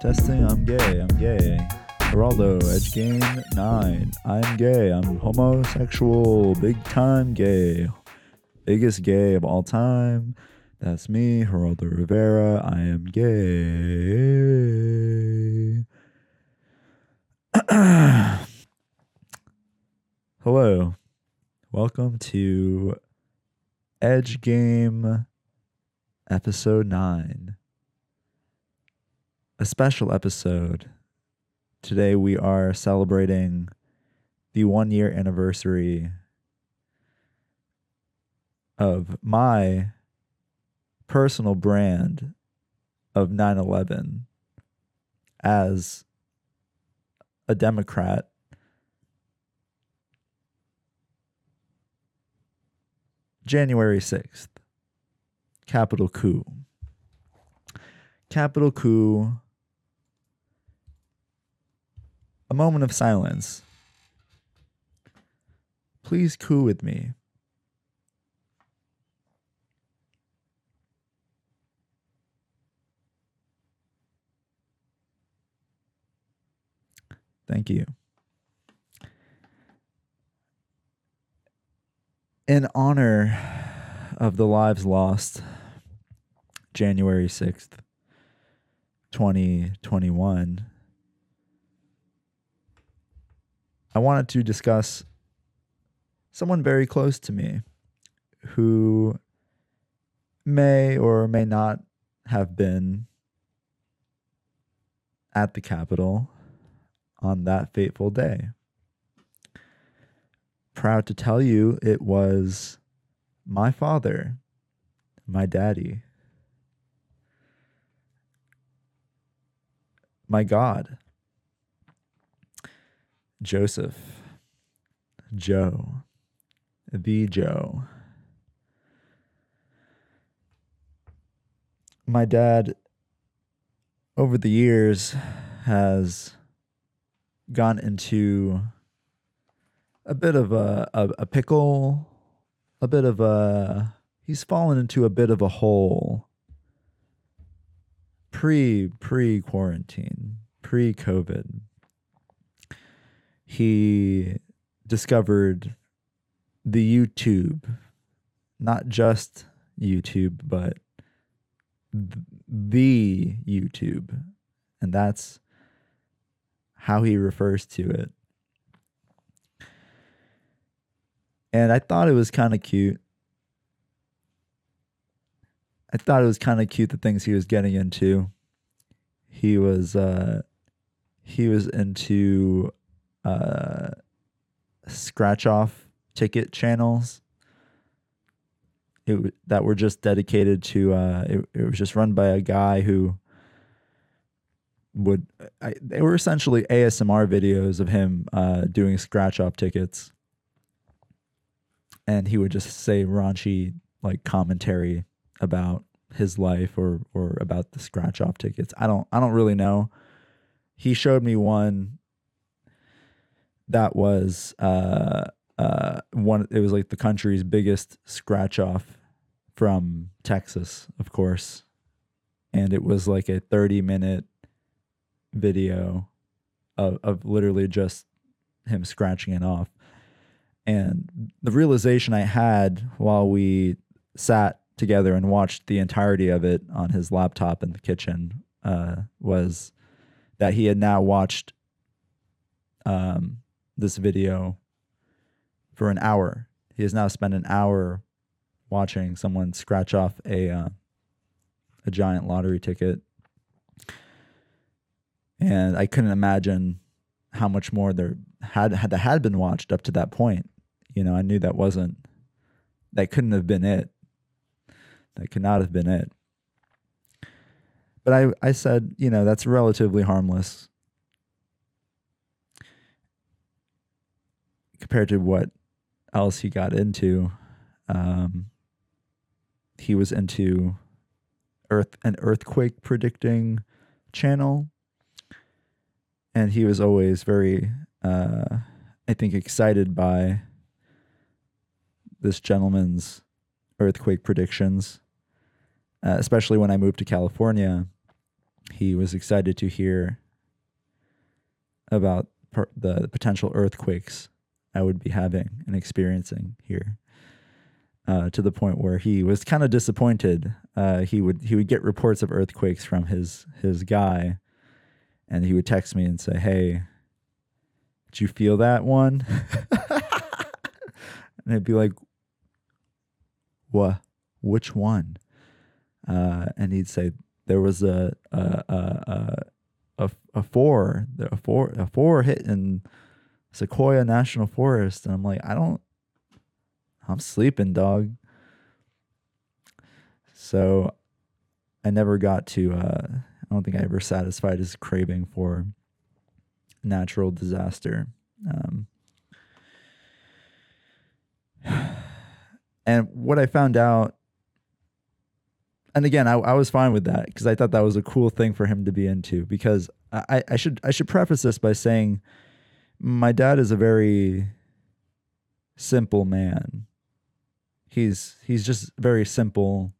Testing, I'm gay, I'm gay. Geraldo, Edge Game 9. I'm gay, I'm homosexual, big time gay. Biggest gay of all time. That's me, Geraldo Rivera. I am gay. Hello. Welcome to Edge Game Episode 9 a special episode. Today we are celebrating the one year anniversary of my personal brand of 9 11 as a Democrat. January 6th, Capitol coup. Capitol coup a moment of silence. Please coo with me. Thank you. In honor of the lives lost, January 6th, 2021 I wanted to discuss someone very close to me who may or may not have been at the Capitol on that fateful day. Proud to tell you it was my father, my daddy, my God. Joseph, Joe, the Joe. My dad, over the years, has gone into a bit of a, a, a pickle, a bit of a. He's fallen into a bit of a hole pre pre quarantine, pre COVID he discovered the YouTube, not just YouTube, but the YouTube. And that's how he refers to it. And I thought it was kind of cute. I thought it was kind of cute the things he was getting into. He was uh he was into uh, scratch off ticket channels it, that were just dedicated to uh, it, it was just run by a guy who would I, they were essentially ASMR videos of him uh, doing scratch off tickets and he would just say raunchy like commentary about his life or or about the scratch off tickets. I don't I don't really know. He showed me one that was uh, uh, one. It was like the country's biggest scratch off from Texas, of course, and it was like a thirty minute video of of literally just him scratching it off. And the realization I had while we sat together and watched the entirety of it on his laptop in the kitchen uh, was that he had now watched um, this video for an hour. He has now spent an hour watching someone scratch off a uh, a giant lottery ticket, and I couldn't imagine how much more there had had had been watched up to that point. You know, I knew that wasn't that couldn't have been it. That could not have been it. But I, I said, you know, that's relatively harmless. Compared to what else he got into. Um, he was into earth an earthquake predicting channel, and he was always very, uh, I think, excited by this gentleman's earthquake predictions. Uh, especially when I moved to California, he was excited to hear about per- the, the potential earthquakes I would be having and experiencing here. Uh, to the point where he was kind of disappointed. Uh, he would he would get reports of earthquakes from his his guy, and he would text me and say, "Hey, did you feel that one?" and I'd be like, "What? Which one?" Uh, and he'd say, "There was a a a a, a four, a four, a four hit in Sequoia National Forest," and I'm like, "I don't." I'm sleeping, dog. So I never got to uh I don't think I ever satisfied his craving for natural disaster. Um and what I found out and again, I, I was fine with that because I thought that was a cool thing for him to be into. Because I, I should I should preface this by saying my dad is a very simple man he's he's just very simple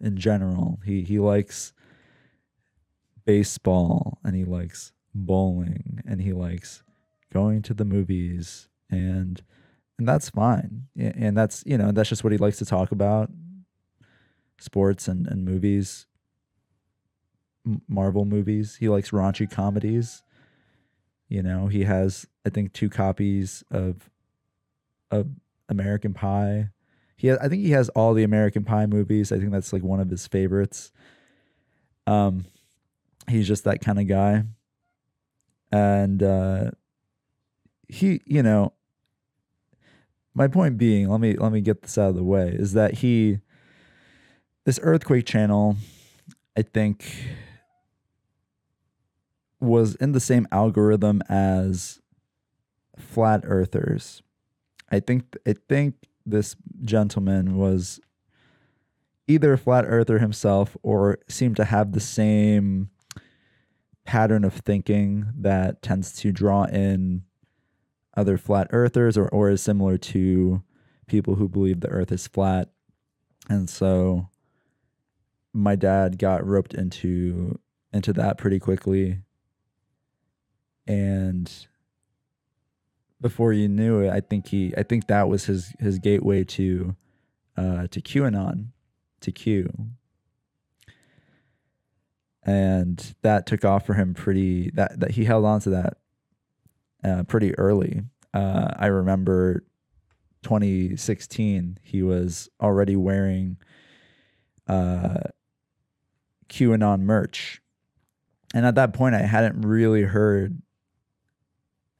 in general. He he likes baseball and he likes bowling and he likes going to the movies and and that's fine. And that's you know that's just what he likes to talk about. Sports and and movies. Marvel movies. He likes raunchy comedies. You know, he has I think two copies of of American Pie he has, I think he has all the American Pie movies. I think that's like one of his favorites. Um, he's just that kind of guy, and uh, he, you know, my point being, let me let me get this out of the way, is that he, this earthquake channel, I think, was in the same algorithm as flat earthers. I think I think this gentleman was either a flat earther himself or seemed to have the same pattern of thinking that tends to draw in other flat earthers or, or is similar to people who believe the earth is flat. And so my dad got roped into into that pretty quickly. And before you knew it, I think he, I think that was his his gateway to, uh, to QAnon, to Q, and that took off for him pretty. That that he held on to that, uh, pretty early. Uh, I remember, 2016, he was already wearing, uh, QAnon merch, and at that point, I hadn't really heard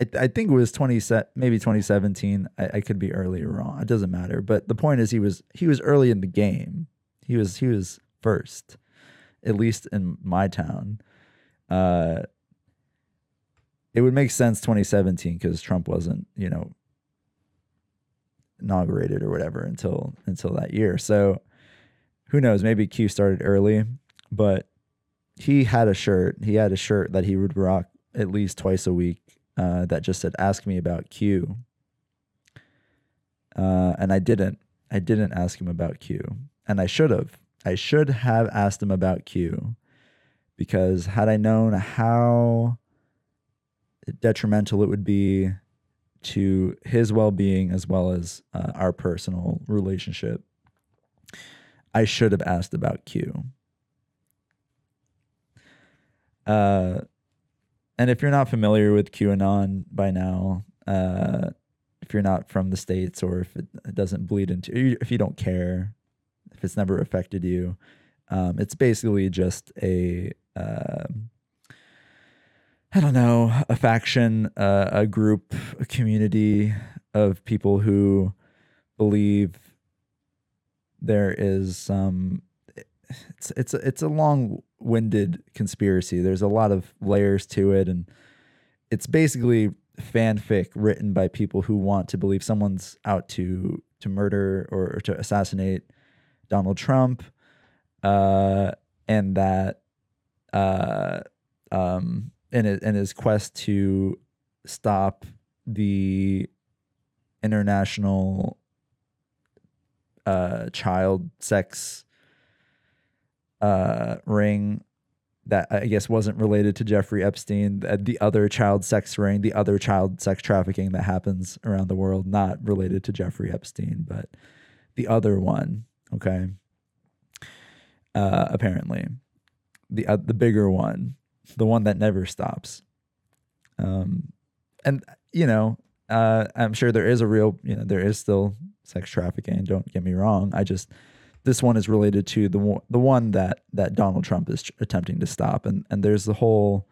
I, think it was 20 maybe 2017. I, I could be early or wrong. It doesn't matter. But the point is he was he was early in the game. He was he was first, at least in my town. Uh, it would make sense 2017 because Trump wasn't, you know, inaugurated or whatever until until that year. So who knows? Maybe Q started early, but he had a shirt. He had a shirt that he would rock at least twice a week uh, that just said, "Ask me about Q," uh, and I didn't. I didn't ask him about Q, and I should have. I should have asked him about Q, because had I known how detrimental it would be to his well-being as well as uh, our personal relationship, I should have asked about Q. Uh, and if you're not familiar with QAnon by now, uh, if you're not from the states or if it, doesn't bleed into, if you don't care, if it's never affected you, um, it's basically just a, uh, I don't know, a faction, uh, a group, a community of people who believe there is some. It's it's a, it's a long winded conspiracy. There's a lot of layers to it, and it's basically fanfic written by people who want to believe someone's out to to murder or, or to assassinate Donald Trump, uh, and that uh, um, in his, in his quest to stop the international uh, child sex uh, ring that I guess wasn't related to Jeffrey Epstein, the, the other child sex ring, the other child sex trafficking that happens around the world, not related to Jeffrey Epstein, but the other one. Okay. Uh, apparently, the uh, the bigger one, the one that never stops. Um, and you know, uh, I'm sure there is a real, you know, there is still sex trafficking. Don't get me wrong. I just this one is related to the the one that that Donald Trump is attempting to stop, and and there's the whole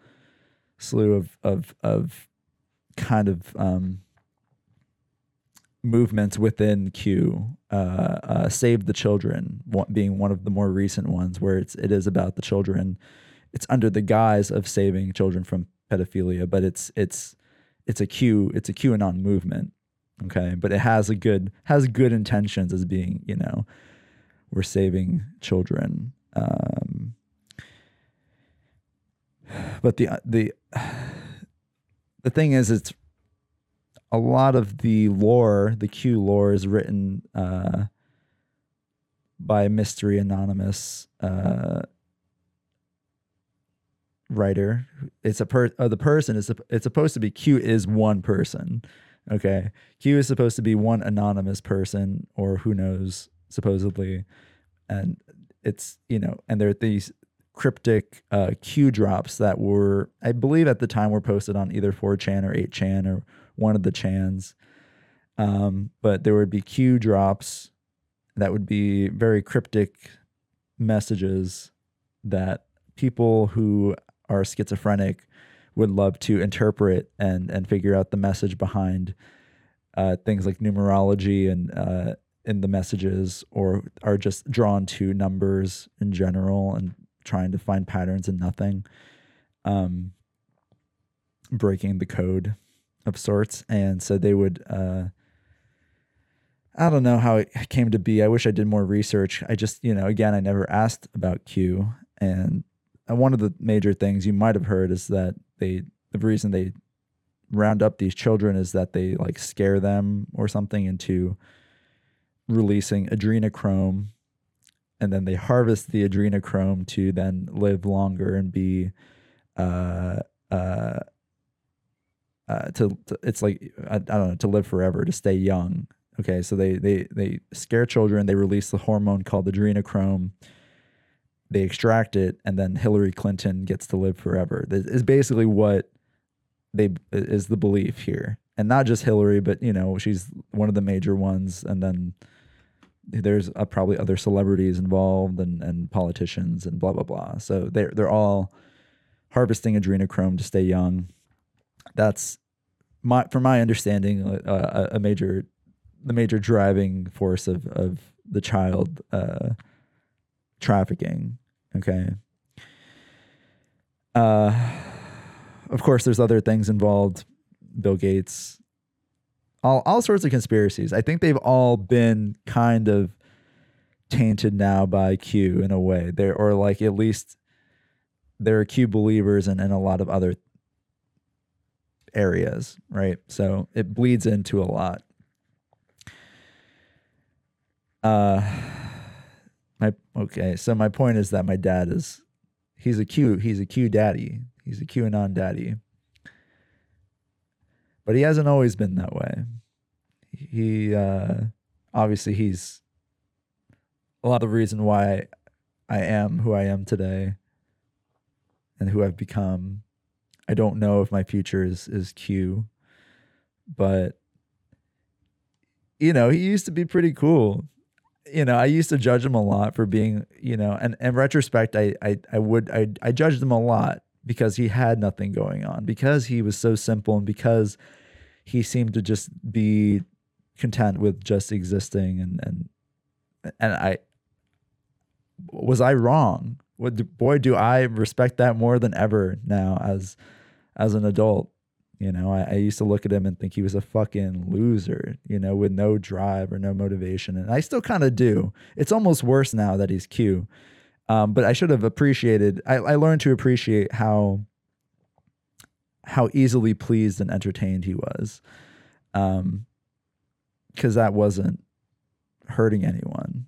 slew of of of kind of um, movements within Q. Uh, uh, Save the Children being one of the more recent ones, where it's it is about the children. It's under the guise of saving children from pedophilia, but it's it's it's a Q it's a QAnon movement. Okay, but it has a good has good intentions as being you know we're saving children. Um, but the the the thing is, it's a lot of the lore, the Q lore, is written uh, by Mystery Anonymous uh, writer. It's a per uh, the person is it's supposed to be Q is one person. Okay, Q is supposed to be one anonymous person, or who knows supposedly, and it's you know, and there are these cryptic uh, Q drops that were, I believe, at the time were posted on either 4chan or 8chan or one of the chans. Um, but there would be Q drops that would be very cryptic messages that people who are schizophrenic would love to interpret and and figure out the message behind uh, things like numerology and uh, in the messages or are just drawn to numbers in general and trying to find patterns in nothing um, breaking the code of sorts. And so they would uh, i don't know how it came to be. I wish i did more research. I just you know again i never asked about q. And one of the major things you might have heard is that they the reason they round up these children is that they like scare them or something into releasing adrenochrome and then they harvest the adrenochrome to then live longer and be uh uh uh, to, to, it's like I, I, don't know to live forever to stay young. Okay so they they they scare children they release the hormone called adrenochrome they extract it and then hillary clinton gets to live forever. This is basically what they is the belief here. And not just hillary but you know she's one of the major ones and then there's uh, probably other celebrities involved and, and politicians and blah blah blah. So they're they're all harvesting adrenochrome to stay young. That's my from my understanding uh, a major the major driving force of of the child uh, trafficking. Okay. Uh, of course, there's other things involved. Bill Gates, all all sorts of conspiracies. I think they've all been kind of tainted now by Q in a way. There or like at least there are Q believers and in, in a lot of other areas, right? So it bleeds into a lot. Uh my okay, so my point is that my dad is he's a Q, he's a Q daddy. He's a QAnon daddy. But he hasn't always been that way. He uh, obviously he's a lot of reason why I am who I am today and who I've become. I don't know if my future is is Q, but you know, he used to be pretty cool. You know, I used to judge him a lot for being, you know, and in retrospect, I I I would I I judged him a lot because he had nothing going on, because he was so simple and because he seemed to just be content with just existing and and and I was I wrong? What boy do I respect that more than ever now as as an adult. You know, I, I, used to look at him and think he was a fucking loser, you know, with no drive or no motivation. And I still kind of do. It's almost worse now that he's Q. Um, but I should have appreciated, I, I learned to appreciate how how easily pleased and entertained he was. Um, cause that wasn't hurting anyone,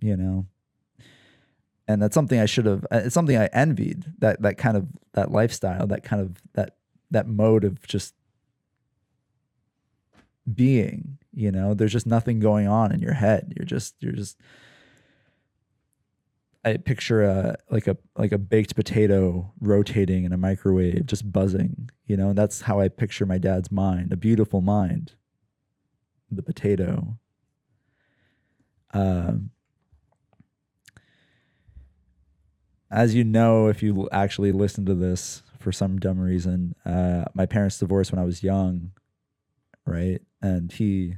you know? and that's something I should have. uh, It's something I envied that that kind of that lifestyle, that kind of that that mode of just being. You know, there's just nothing going on in your head. You're just you're just. I picture a like a like a baked potato rotating in a microwave, just buzzing. You know, and that's how I picture my dad's mind, a beautiful mind. The potato. Um, as you know, if you actually listen to this for some dumb reason, uh, my parents divorced when I was young, right? And he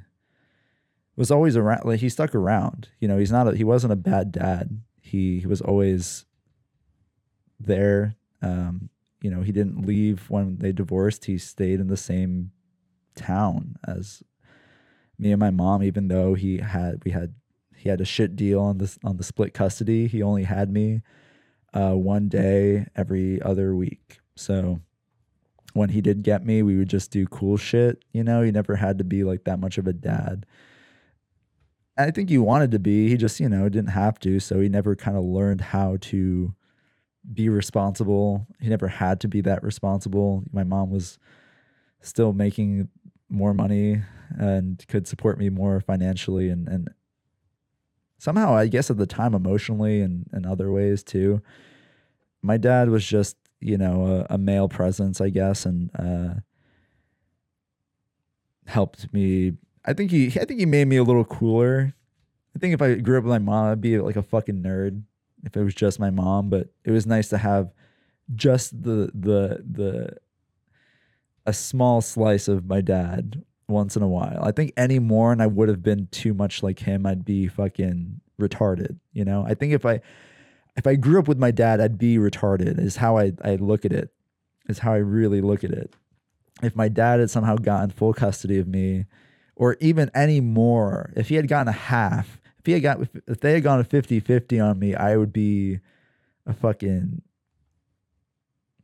was always around. Like he stuck around. You know, he's not. A, he wasn't a bad dad. He he was always there. Um, you know, he didn't leave when they divorced. He stayed in the same town as me and my mom. Even though he had we had he had a shit deal on this on the split custody. He only had me uh, one day every other week. So when he did get me, we would just do cool shit. You know, he never had to be like that much of a dad. I think he wanted to be. He just, you know, didn't have to. So he never kind of learned how to be responsible. He never had to be that responsible. My mom was still making more money and could support me more financially and, and somehow I guess at the time emotionally and, and other ways too. My dad was just, you know, a, a male presence, I guess, and uh, helped me. I think he I think he made me a little cooler. I think if I grew up with my mom, I'd be like a fucking nerd if it was just my mom, but it was nice to have just the the the a small slice of my dad once in a while. I think any more and I would have been too much like him, I'd be fucking retarded, you know? I think if I if I grew up with my dad, I'd be retarded is how I, I look at it. Is how I really look at it. If my dad had somehow gotten full custody of me, or even any more, if he had gotten a half, if he had got if they had gone a 50-50 on me, I would be a fucking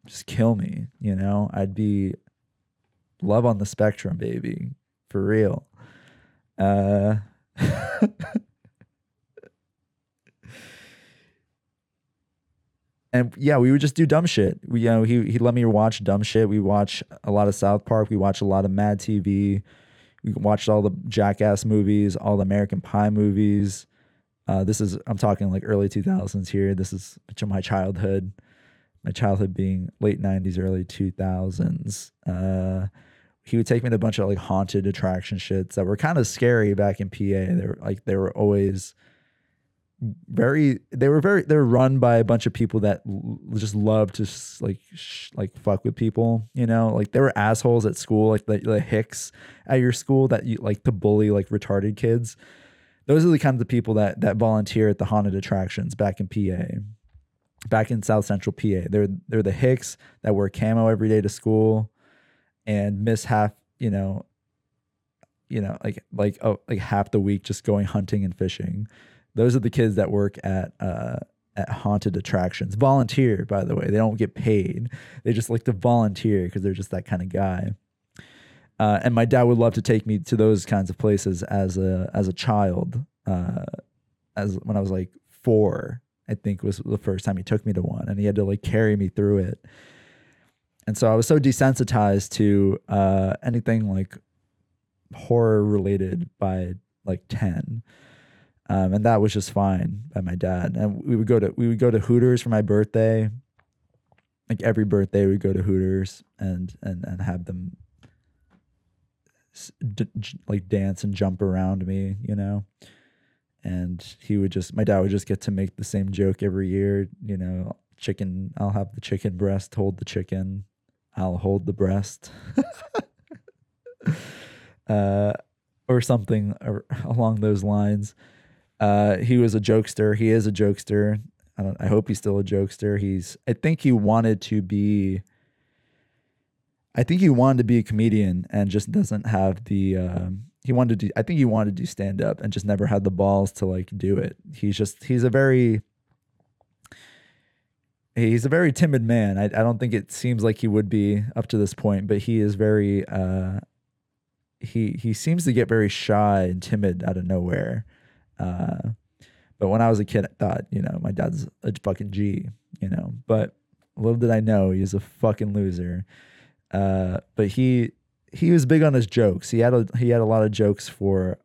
just kill me, you know? I'd be love on the spectrum, baby. For real. Uh and yeah, we would just do dumb shit. We, you know, he he let me watch dumb shit. We watch a lot of South Park. We watch a lot of Mad TV. We watched all the Jackass movies, all the American Pie movies. Uh, this is I'm talking like early 2000s here. This is my childhood. My childhood being late 90s, early 2000s. Uh, he would take me to a bunch of like haunted attraction shits that were kind of scary back in PA. They were like they were always very they were very they were run by a bunch of people that l- just love to s- like sh- like fuck with people you know? Like they were assholes at school like the, the hicks at your school that you like to bully like retarded kids. Those are the kinds of people that that volunteer at the haunted attractions back in PA back in South Central PA they're they're the hicks that wear camo every day to school and miss half you know you know like like oh, like half the week just going hunting and fishing those are the kids that work at uh, at haunted attractions. Volunteer, by the way. They don't get paid. They just like to volunteer because they're just that kind of guy. Uh, and my dad would love to take me to those kinds of places as a as a child. Uh, as when I was like four, I think was the first time he took me to one, and he had to like carry me through it. And so I was so desensitized to uh, anything like horror related by like ten um, and that was just fine by my dad. And we would go to we would go to Hooters for my birthday. Like every birthday, we'd go to Hooters and and and have them d- j- like dance and jump around me, you know. And he would just my dad would just get to make the same joke every year, you know. Chicken, I'll have the chicken breast, hold the chicken, I'll hold the breast. uh, or something along those lines. Uh, he was a jokester. He is a jokester. I. I hope he's still a jokester. He's. I think he wanted to be. I think he wanted to be a comedian and just doesn't have the. Um, he wanted to do. I think he wanted to do stand up and just never had the balls to like do it. He's just. He's a very. He's a very timid man. I, I don't think it seems like he would be up to this point, but he is very. Uh, he he seems to get very shy and timid out of nowhere. Uh, But when I was a kid, I thought, you know, my dad's a fucking G, you know. But little did I know he was a fucking loser. Uh, but he he was big on his jokes. He had a he had a lot of jokes for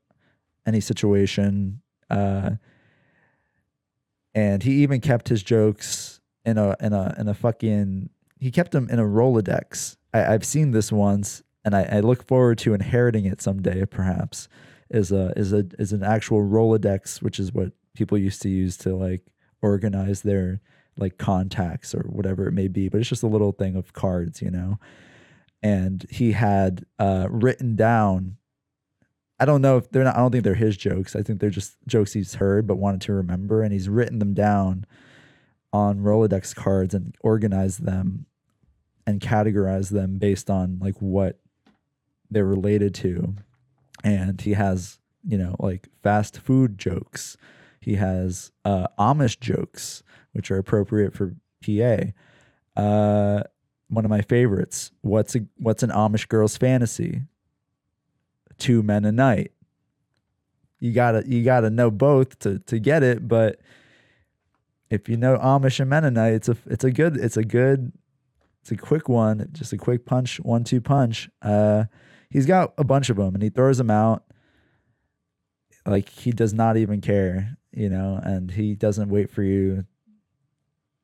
any situation. Uh, and he even kept his jokes in a in a in a fucking he kept them in a Rolodex. I, have seen this once, and I, I, look forward to inheriting it someday, perhaps. Is a is a is an actual Rolodex, which is what people used to use to like organize their like contacts or whatever it may be. But it's just a little thing of cards, you know. And he had uh, written down. I don't know if they're not. I don't think they're his jokes. I think they're just jokes he's heard but wanted to remember, and he's written them down on Rolodex cards and organized them and categorized them based on like what they're related to. And he has, you know, like fast food jokes. He has uh, Amish jokes, which are appropriate for PA. Uh, one of my favorites. What's a what's an Amish girl's fantasy? Two men a night. You gotta you gotta know both to to get it, but if you know Amish and Mennonite, it's a it's a good it's a good it's a quick one, just a quick punch, one two punch. Uh, he's got a bunch of them, and he throws them out like he does not even care, you know, and he doesn't wait for you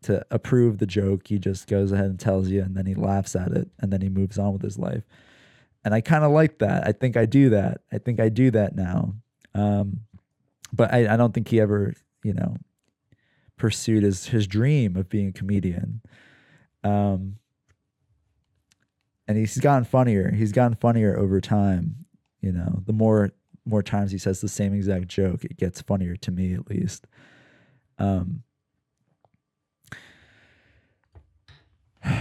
to approve the joke. He just goes ahead and tells you, and then he laughs at it, and then he moves on with his life. And I kind of like that. I think I do that. I think I do that now. Um, but I, I don't think he ever, you know, pursued his his dream of being a comedian. Um, and he's gotten funnier. He's gotten funnier over time. You know, the more more times he says the same exact joke, it gets funnier to me at least. Um,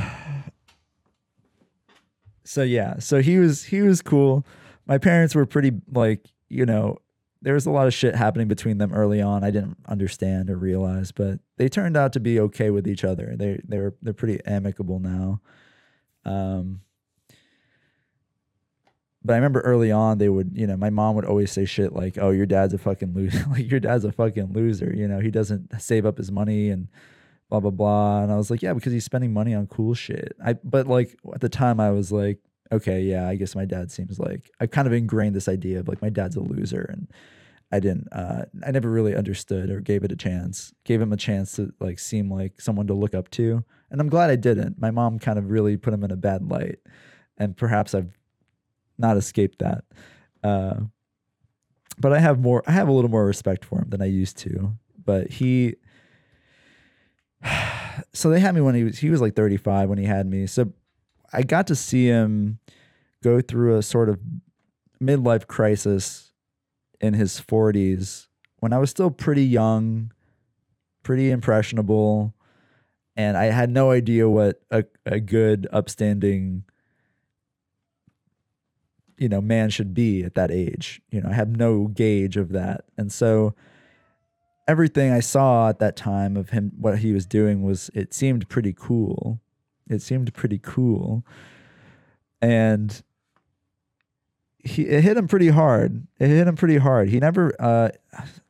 so yeah, so he was he was cool. My parents were pretty like, you know, there was a lot of shit happening between them early on. I didn't understand or realize, but they turned out to be okay with each other. They they're they're pretty amicable now. Um, but I remember early on they would, you know, my mom would always say shit like, "Oh, your dad's a fucking loser. like your dad's a fucking loser. You know, he doesn't save up his money and blah blah blah." And I was like, "Yeah, because he's spending money on cool shit." I but like at the time I was like, "Okay, yeah, I guess my dad seems like I kind of ingrained this idea of like my dad's a loser and I didn't uh I never really understood or gave it a chance. Gave him a chance to like seem like someone to look up to. And I'm glad I didn't. My mom kind of really put him in a bad light. And perhaps I've not escape that. Uh, but I have more. I have a little more respect for him than I used to. But he. So they had me when he was he was like 35 when he had me. So I got to see him go through a sort of midlife crisis in his 40s when I was still pretty young, pretty impressionable, and I had no idea what a, a good, upstanding you know man should be at that age you know i have no gauge of that. And so everything i saw at that time of him what he was doing was it seemed pretty cool. It seemed pretty cool. And he it hit him pretty hard. It hit him pretty hard. He never uh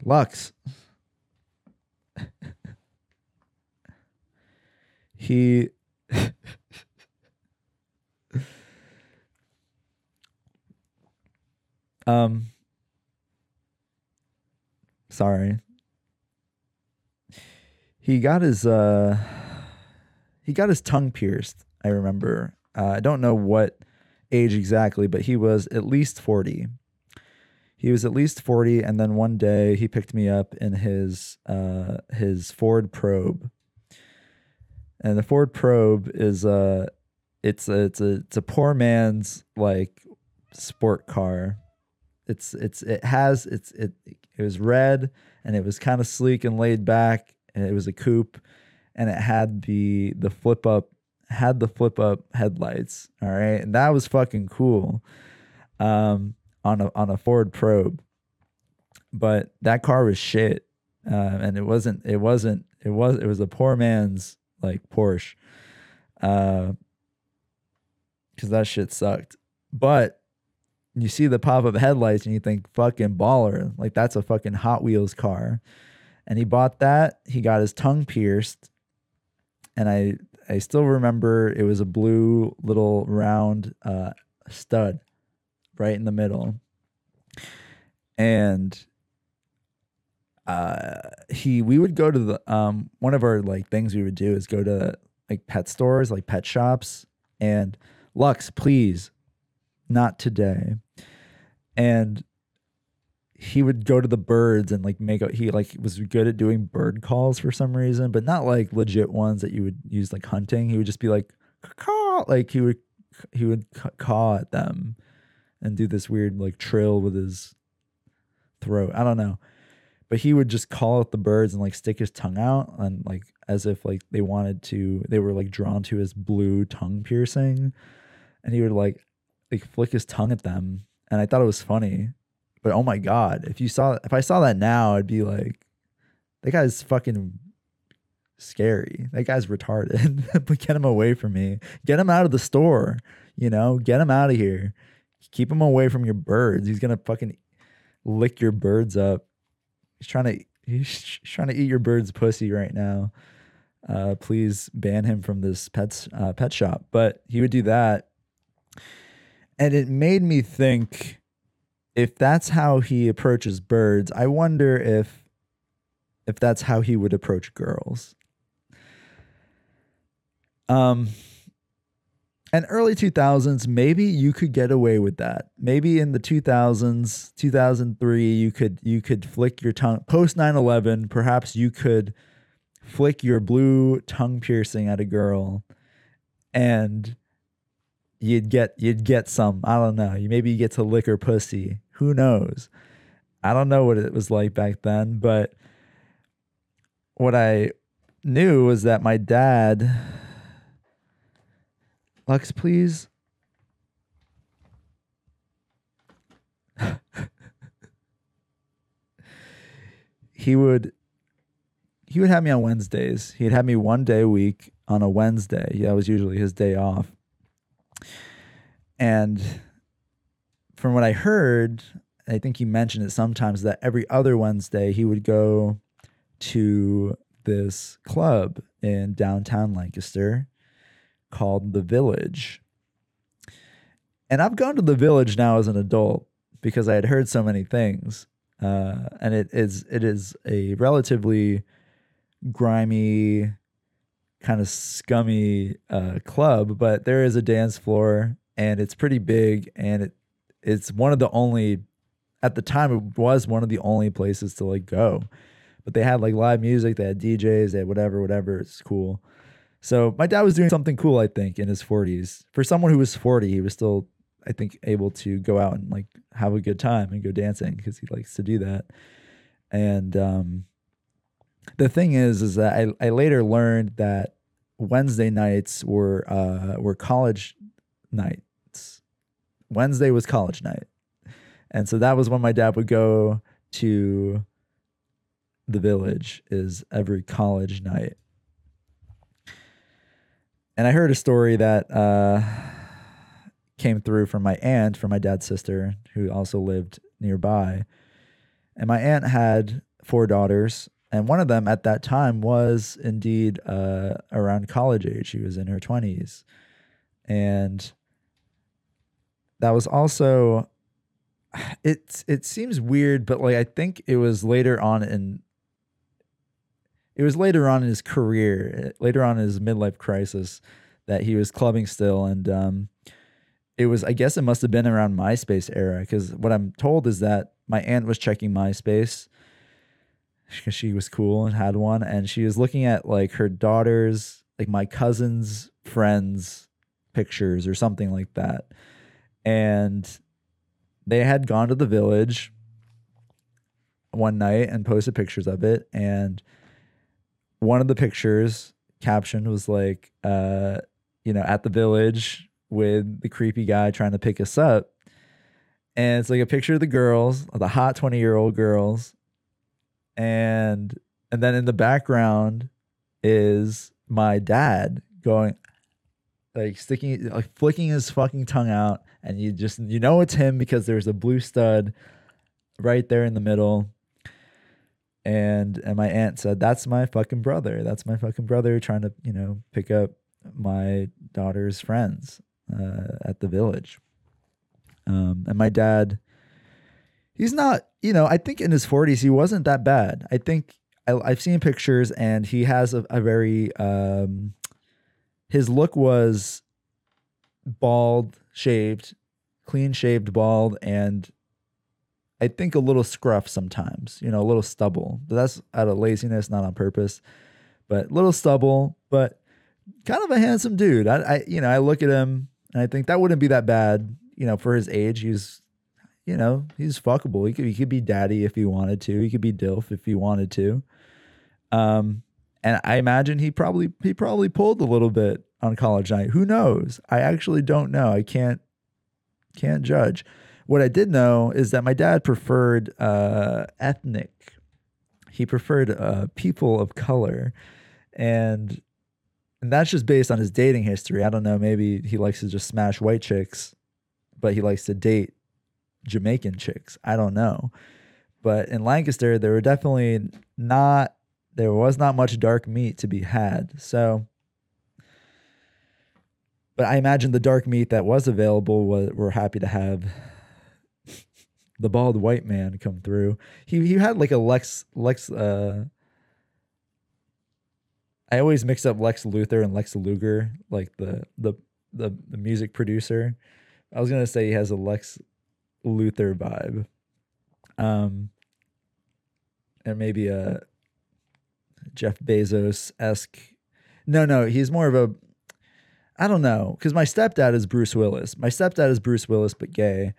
lux. He Um, sorry. He got his uh, he got his tongue pierced. I remember. Uh, I don't know what age exactly, but he was at least forty. He was at least forty, and then one day he picked me up in his uh, his Ford Probe, and the Ford Probe is a uh, it's a, it's a it's a poor man's like sport car it's it's it has it's it it was red and it was kind of sleek and laid back and it was a coupe and it had the the flip up had the flip up headlights all right? And that was fucking cool um on a on a Ford Probe. But that car was shit uh, and it wasn't it wasn't it was it was a poor man's like Porsche uh cuz that shit sucked. But you see the pop up headlights and you think fucking baller. Like that's a fucking hot wheels car. And he bought that. He got his tongue pierced, and I I still remember it was a blue little round uh, stud right in the middle, and uh he we would go to the um one of our like things we would do is go to like pet stores like pet shops. And lux please not today and he would go to the birds and like make a, he like was good at doing bird calls for some reason but not like legit ones that you would use like hunting. He would just be like caw like he would he would caw at them and do this weird like trill with his throat. I don't know. But he would just call out the birds and like stick his tongue out and like as if like they wanted to they were like drawn to his blue tongue piercing. And he would like like flick his tongue at them and i thought it was funny but oh my god if you saw if i saw that now i'd be like that guy's fucking scary. That guy's retarded. Get him away from me. Get him out of the store you know? Get him out of here. Keep him away from your birds. He's gonna fucking lick your birds up. He's trying to he's trying to eat your bird's pussy right now. Uh, please ban him from this pets uh, pet shop. But he would do that, and it made me think if that's how he approaches birds. I wonder if if that's how he would approach girls. Um, and early 2000s maybe you could get away with that maybe in the 2000s 2003 you could you could flick your tongue post 9-11 perhaps you could flick your blue tongue piercing at a girl and you'd get you'd get some i don't know you maybe you get to lick her pussy who knows i don't know what it was like back then but what i knew was that my dad Lux, please. he would he would have me on Wednesdays. He'd have me one day a week on a Wednesday. That was usually his day off. And from what I heard, I think he mentioned it sometimes that every other Wednesday he would go to this club in downtown Lancaster called The Village. And I've gone to The Village now as an adult because I had heard so many things. Uh, and it is it is a relatively grimy, kind of scummy uh, club, but there is a dance floor and it's pretty big and it it's one of the only at the time it was one of the only places to like go. But they had like live music, they had DJs, they had whatever, whatever. It's cool. So my dad was doing something cool, I think, in his 40s. For someone who was 40, he was still, I think, able to go out and like have a good time and go dancing because he likes to do that. And um, the thing is, is that I, I later learned that Wednesday nights were uh, were college nights. Wednesday was college night, and so that was when my dad would go to the village. Is every college night and I heard a story that uh, came through from my aunt, from my dad's sister, who also lived nearby. And my aunt had four daughters, and one of them at that time was indeed uh, around college age. She was in her 20s. And that was also it it seems weird, but like I think it was later on in it was later on in his career, later on in his midlife crisis, that he was clubbing still, and um, it was I guess it must have been around MySpace era because what I'm told is that my aunt was checking MySpace because she was cool and had one, and she was looking at like her daughter's, like my cousin's friends' pictures or something like that, and they had gone to the village one night and posted pictures of it and one of the pictures caption was like, uh, you know, at the village with the creepy guy trying to pick us up. And it's like a picture of the girls, the hot 20 year old girls. And and then in the background is my dad going like sticking like flicking his fucking tongue out and you just you know it's him because there's a blue stud right there in the middle. And and my aunt said that's my fucking brother. That's my fucking brother trying to you know pick up my daughter's friends uh, at the village. Um, and my dad he's not you know i think in his 40s he wasn't that bad i think I, i've seen pictures and he has a, a very um, his look was bald shaved clean shaved bald and I think a little scruff sometimes, you know, a little stubble. That's out of laziness, not on purpose. But little stubble, but kind of a handsome dude. I, I you know, I look at him and I think that wouldn't be that bad, you know, for his age. He's, you know, he's fuckable. He could, he could be daddy if he wanted to. He could be dilf if he wanted to. Um, and I imagine he probably he probably pulled a little bit on college night. Who knows? I actually don't know. I can't can't judge. What I did know is that my dad preferred uh, ethnic. He preferred uh, people of color, and and that's just based on his dating history. I don't know. Maybe he likes to just smash white chicks, but he likes to date Jamaican chicks. I don't know. But in Lancaster, there were definitely not. There was not much dark meat to be had. So but I imagine the dark meat that was available was, we're happy to have the bald white man come through. He he had like a Lex Lex uh I always mix up Lex Luthor and Lex Luger, like the the the, the music producer. I was gonna say he has a Lex Luthor vibe. Um and maybe a Jeff Bezos esque. No, no, he's more of a I don't know, because my stepdad is Bruce Willis. My stepdad is Bruce Willis, but gay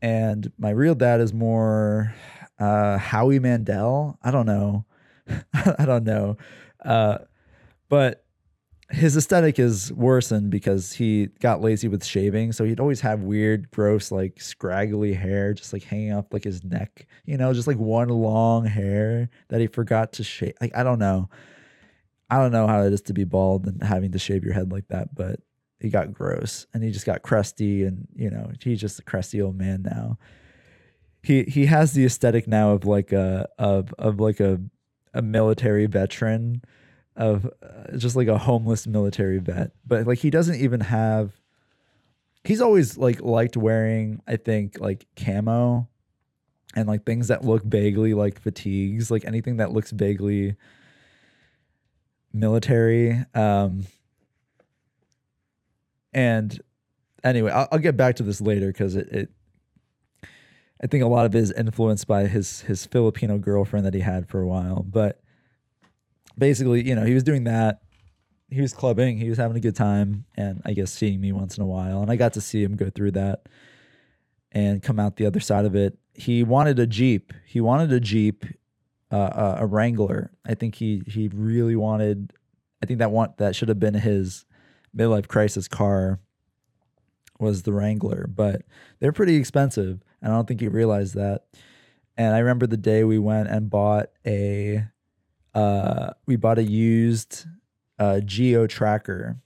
and my real dad is more uh, Howie Mandel. I don't know. I don't know. Uh, but his aesthetic is worsened because he got lazy with shaving. So he'd always have weird, gross, like scraggly hair just like hanging up like his neck, you know, just like one long hair that he forgot to shave. Like, I don't know. I don't know how it is to be bald and having to shave your head like that, but he got gross and he just got crusty and you know he's just a crusty old man now he he has the aesthetic now of like a of of like a a military veteran of uh, just like a homeless military vet but like he doesn't even have he's always like liked wearing i think like camo and like things that look vaguely like fatigues like anything that looks vaguely military um and anyway, I'll, I'll get back to this later because it, it, I think a lot of it is influenced by his his Filipino girlfriend that he had for a while. But basically, you know, he was doing that. He was clubbing. He was having a good time, and I guess seeing me once in a while. And I got to see him go through that and come out the other side of it. He wanted a Jeep. He wanted a Jeep, uh, a Wrangler. I think he he really wanted. I think that want that should have been his midlife crisis car was the Wrangler, but they're pretty expensive. And I don't think he realized that. And I remember the day we went and bought a uh, we bought a used uh, geo tracker.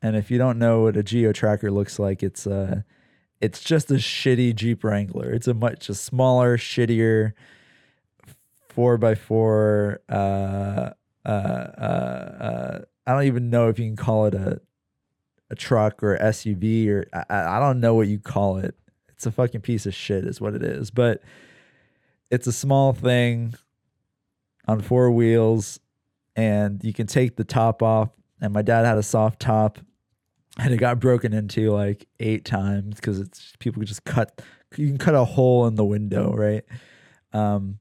And if you don't know what a geo tracker looks like, it's uh it's just a shitty Jeep Wrangler. It's a much a smaller, shittier four by four uh uh uh uh I don't even know if you can call it a a truck or SUV or I, I don't know what you call it. It's a fucking piece of shit, is what it is. But it's a small thing on four wheels, and you can take the top off. And my dad had a soft top, and it got broken into like eight times because it's people could just cut. You can cut a hole in the window, right? Um,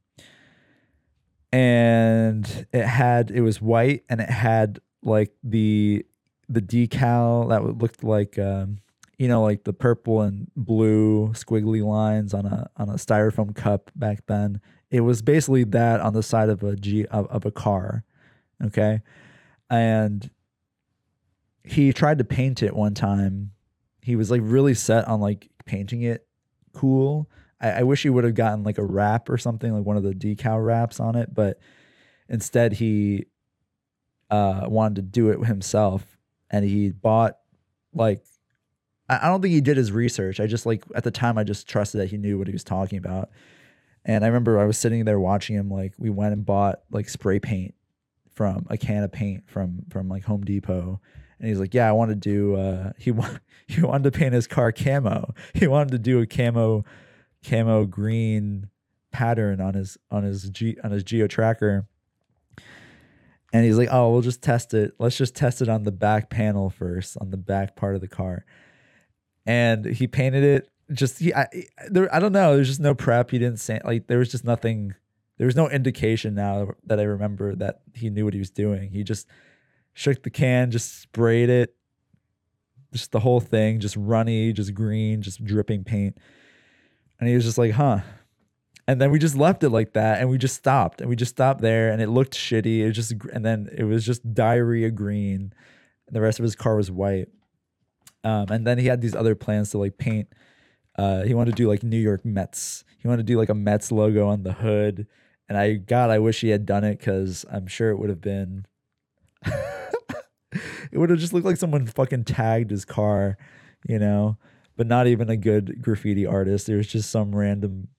and it had it was white, and it had like the the decal that looked like um, you know like the purple and blue squiggly lines on a on a styrofoam cup back then. It was basically that on the side of a G of, of a car, okay, and he tried to paint it one time. He was like really set on like painting it cool. I, I wish he would have gotten like a wrap or something like one of the decal wraps on it, but instead he uh, wanted to do it himself and he bought like I don't think he did his research. I just like at the time I just trusted that he knew what he was talking about. And I remember I was sitting there watching him. Like we went and bought like spray paint from a can of paint from from like Home Depot. And he's like, "Yeah, I want to do." Uh, he wa- he wanted to paint his car camo. He wanted to do a camo camo green pattern on his on his G on his geo tracker. And he's like, "Oh, we'll just test it. Let's just test it on the back panel first, on the back part of the car." And he painted it. Just he, I, there, I don't know. There's just no prep. He didn't say like there was just nothing. There was no indication now that I remember that he knew what he was doing. He just shook the can, just sprayed it, just the whole thing, just runny, just green, just dripping paint. And he was just like, "Huh." And then we just left it like that, and we just stopped, and we just stopped there, and it looked shitty. It just, and then it was just diarrhea green, and the rest of his car was white. Um, and then he had these other plans to like paint. Uh, he wanted to do like New York Mets. He wanted to do like a Mets logo on the hood. And I, God, I wish he had done it because I'm sure it would have been. it would have just looked like someone fucking tagged his car, you know, but not even a good graffiti artist. It was just some random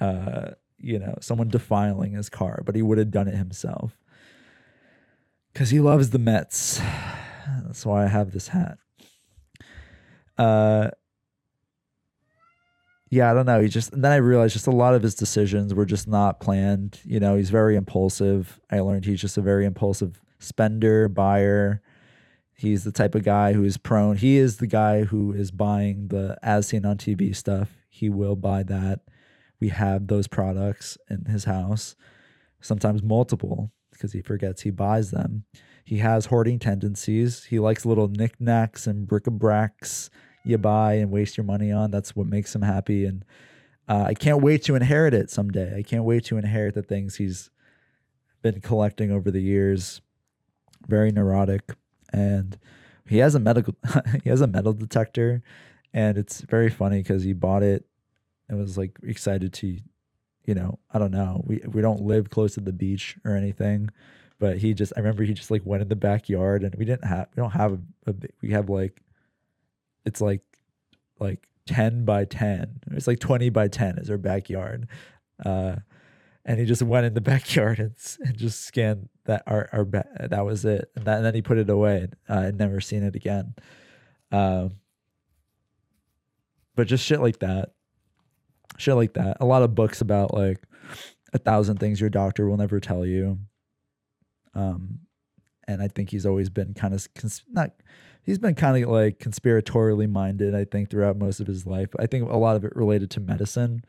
uh, you know, someone defiling his car, but he would have done it himself because he loves the Mets. That's why I have this hat. Uh, yeah, I don't know. He just and then I realized just a lot of his decisions were just not planned. You know, he's very impulsive. I learned he's just a very impulsive spender, buyer. He's the type of guy who is prone. He is the guy who is buying the as seen on TV stuff. He will buy that we have those products in his house, sometimes multiple, because he forgets he buys them. He has hoarding tendencies. He likes little knickknacks and bric-a-bracs you buy and waste your money on. That's what makes him happy. And uh, I can't wait to inherit it someday. I can't wait to inherit the things he's been collecting over the years. Very neurotic, and he has a medical he has a metal detector, and it's very funny because he bought it and was like excited to, you know, I don't know. We we don't live close to the beach or anything, but he just I remember he just like went in the backyard and we didn't have we don't have a, a we have like it's like like 10 by 10 it's like 20 by 10 is our backyard uh and he just went in the backyard and, and just scanned that our, our that was it and, that, and then he put it away uh, i'd never seen it again um but just shit like that shit like that. A lot of books about like a thousand things your doctor will never tell you. Um, and I think he's always been kind of cons- not. He's been kind of like conspiratorially minded. I think throughout most of his life. I think a lot of it related to medicine.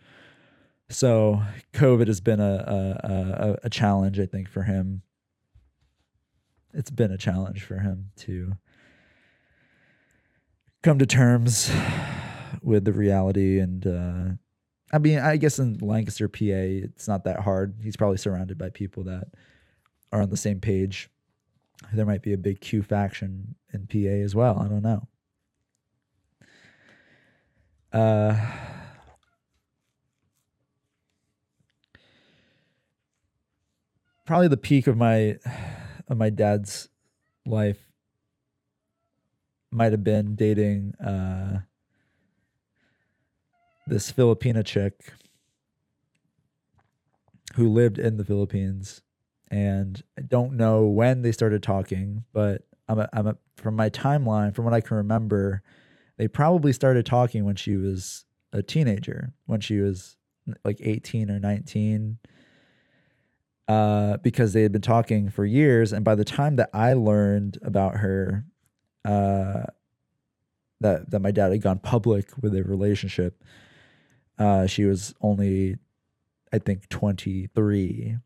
So COVID has been a a, a, a challenge. I think for him. It's been a challenge for him to come to terms with the reality and uh, I mean, I guess in Lancaster, PA, it's not that hard. He's probably surrounded by people that are on the same page. There might be a big Q faction in PA as well. I don't know. Uh, probably the peak of my of my dad's life might have been dating uh, this Filipina chick who lived in the Philippines, and I don't know when they started talking, but I'm a, I'm a, from my timeline, from what I can remember, they probably started talking when she was a teenager, when she was like 18 or 19. Uh, because they had been talking for years, and by the time that I learned about her, uh, that that my dad had gone public with their relationship, uh, she was only, I think, 23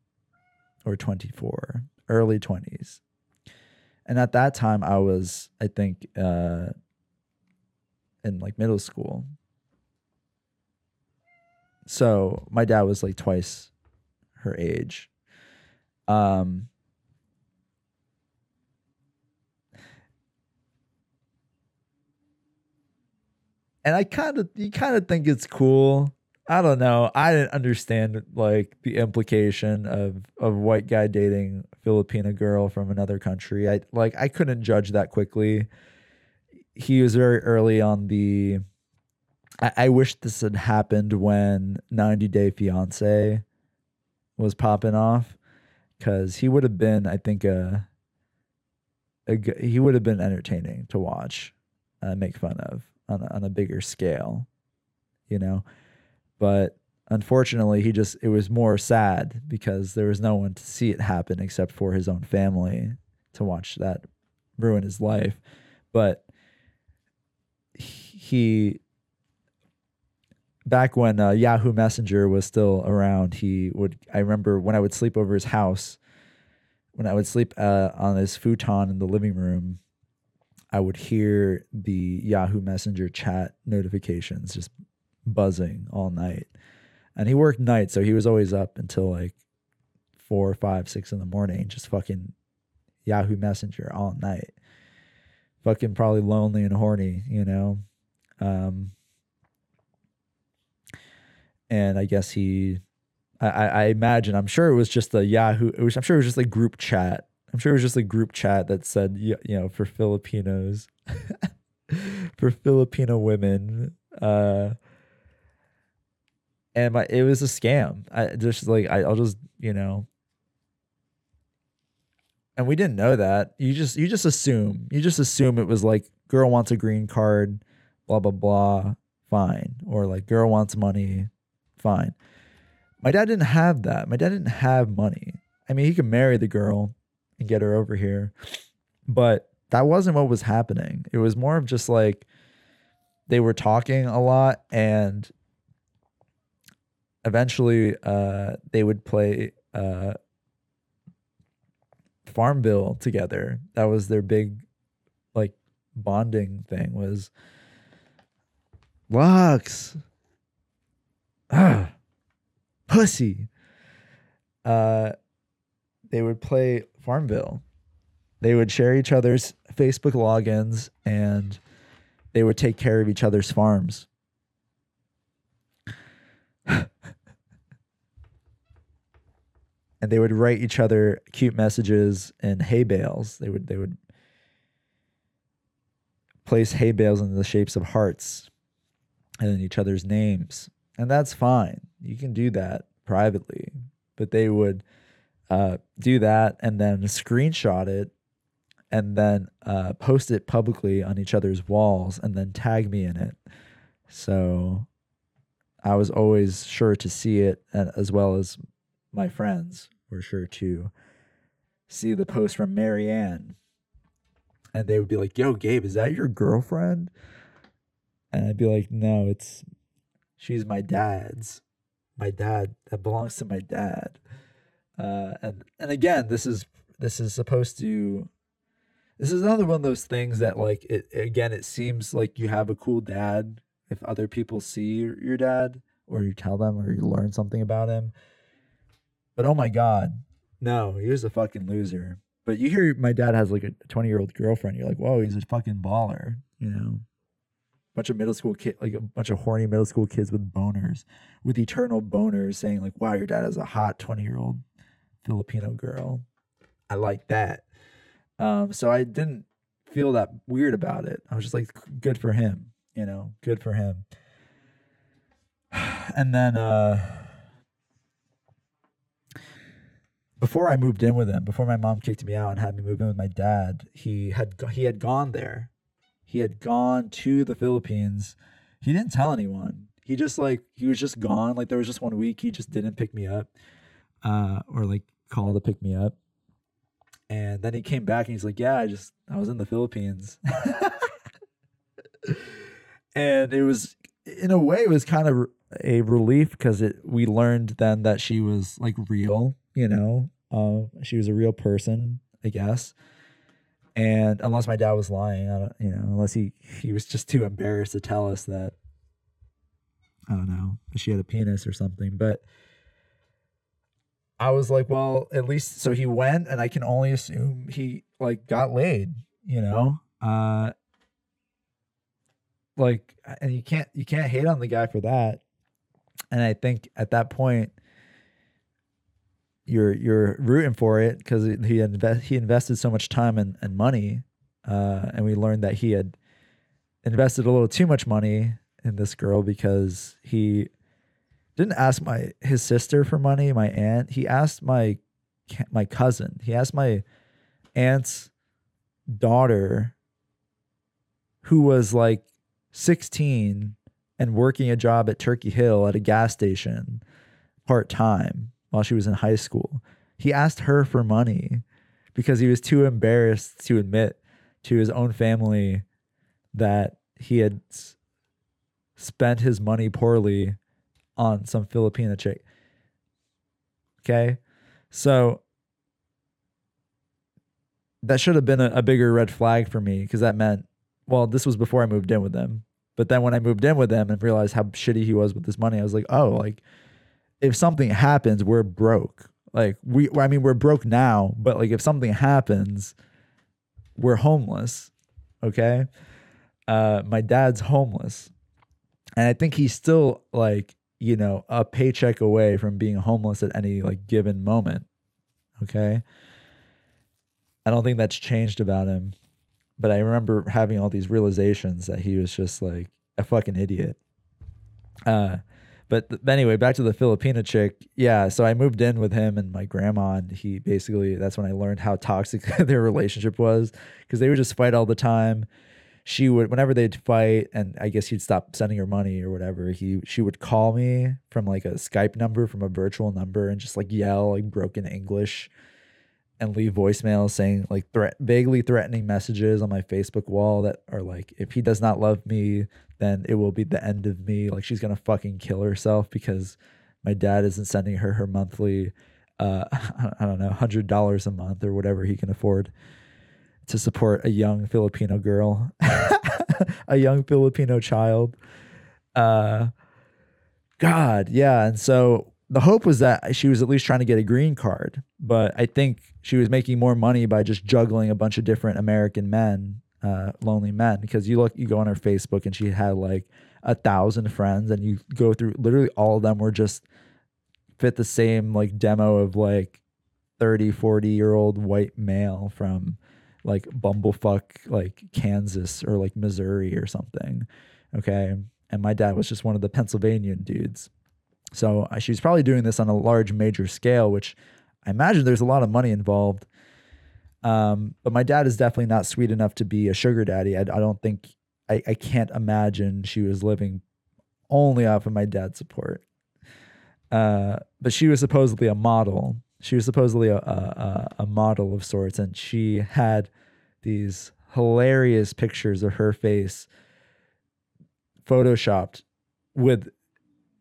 or 24, early 20s. And at that time, I was, I think, uh, in like middle school. So my dad was like twice her age. Um, and I kind of you kind of think it's cool. I don't know. I didn't understand like the implication of of white guy dating Filipina girl from another country. I like I couldn't judge that quickly. He was very early on the I, I wish this had happened when 90 Day Fiance was popping off because he would have been, I think, a. he would have been entertaining to watch, uh, make fun of on a, on a bigger scale, you know. But unfortunately, he just it was more sad because there was no one to see it happen except for his own family to watch that ruin his life. But he back when uh, Yahoo Messenger was still around, he would. I remember when I would sleep over his house, when I would sleep uh, on his futon in the living room, I would hear the Yahoo Messenger chat notifications just buzzing all night. And he worked nights, so he was always up until like four, five, six in the morning, just fucking Yahoo Messenger all night. Fucking probably lonely and horny, you know. Um, and I guess he, I, I imagine, I'm sure it was just a Yahoo. It was, I'm sure it was just a group chat. I'm sure it was just a group chat that said, you know, for Filipinos, for Filipino women. Uh, and my, it was a scam. I just like I, I'll just you know, and we didn't know that. You just you just assume you just assume it was like girl wants a green card, blah blah blah, fine, or like girl wants money, fine. My dad didn't have that. My dad didn't have money. I mean, he could marry the girl and get her over here, but that wasn't what was happening. It was more of just like they were talking a lot and eventually uh, they would play uh, Farmville together. That was their big like bonding thing was Lux. Ah, pussy. Uh, they would play Farmville. They would share each other's Facebook logins and they would take care of each other's farms. And they would write each other cute messages in hay bales. They would they would place hay bales in the shapes of hearts and in each other's names. And that's fine. You can do that privately. But they would uh, do that and then screenshot it and then uh, post it publicly on each other's walls and then tag me in it. So I was always sure to see it, as well as my friends were sure to see the post from Marianne. And they would be like, Yo, Gabe, is that your girlfriend? And I'd be like, No, it's she's my dad's. My dad that belongs to my dad. Uh, and and again, this is this is supposed to this is another one of those things that like it again it seems like you have a cool dad if other people see your, your dad or you tell them or you learn something about him but oh my god, no, he was a fucking loser. But you hear my dad has like a 20 year old girlfriend, you're like, whoa, he's a fucking baller, you know. Bunch of middle school kid, like a bunch of horny middle school kids with boners, with eternal boners, saying like, "Wow, your dad has a hot 20 year old Filipino girl." I like that. Um, so I didn't feel that weird about it. I was just like, good for him, you know, good for him. And then uh before I moved in with him, before my mom kicked me out and had me move in with my dad, he had he had gone there. He had gone to the Philippines. He didn't tell anyone. He just like he was just gone. Like there was just one week he just didn't pick me up, uh, or like call to pick me up. And then he came back and he's like, "Yeah, I just I was in the Philippines." and it was in a way it was kind of a relief because it we learned then that she was like real you know, uh, she was a real person, I guess. And unless my dad was lying, I don't, you know, unless he he was just too embarrassed to tell us that, I don't know, she had a penis or something. But I was like, well, at least so he went, and I can only assume he like got laid, you know. Uh, like, and you can't you can't hate on the guy for that. And I think at that point, you're you're rooting for it because he invest he invested so much time and, and money, uh, and we learned that he had invested a little too much money in this girl because he didn't ask my his sister for money, my aunt. He asked my my cousin. He asked my aunt's daughter who was like 16 and working a job at Turkey Hill at a gas station part time while she was in high school. He asked her for money because he was too embarrassed to admit to his own family that he had spent his money poorly on some Filipina chick. Okay. So that should have been a, a bigger red flag for me because that meant, well, this was before I moved in with him. But then when I moved in with him and realized how shitty he was with this money, I was like, oh, like if something happens, we're broke. Like we, I mean, we're broke now, but like if something happens, we're homeless. Okay. Uh, my dad's homeless. And I think he's still like, you know, a paycheck away from being homeless at any like given moment. Okay. I don't think that's changed about him. But I remember having all these realizations that he was just like a fucking idiot. Uh, but th- anyway, back to the Filipina chick. Yeah, so I moved in with him and my grandma, and he basically that's when I learned how toxic their relationship was because they would just fight all the time. She would, whenever they'd fight, and I guess he'd stop sending her money or whatever. He, she would call me from like a Skype number, from a virtual number, and just like yell like broken English and leave voicemails saying like threat vaguely threatening messages on my Facebook wall that are like if he does not love me then it will be the end of me. Like she's to fucking kill herself because my dad isn't sending her her monthly uh I don't know $100 a month or whatever he can afford to support a young Filipino girl a young Filipino child. Uh god yeah and so the hope was that she was at least trying to get a green card, but I think she was making more money by just juggling a bunch of different American men, uh, lonely men. Because you look, you go on her Facebook, and she had like a thousand friends, and you go through literally all of them were just fit the same like demo of like 30, 40 year old white male from like bumblefuck like Kansas or like Missouri or something. Okay. And my dad was just one of the Pennsylvanian dudes. So uh, she's probably doing this on a large major scale, which I imagine there's a lot of money involved. Um, but my dad is definitely not sweet enough to be a sugar daddy. I, I don't think I, I can't imagine she was living only off of my dad's support. Uh, but she was supposedly a model. She was supposedly a, a, a model of sorts, and she had these hilarious pictures of her face photoshopped with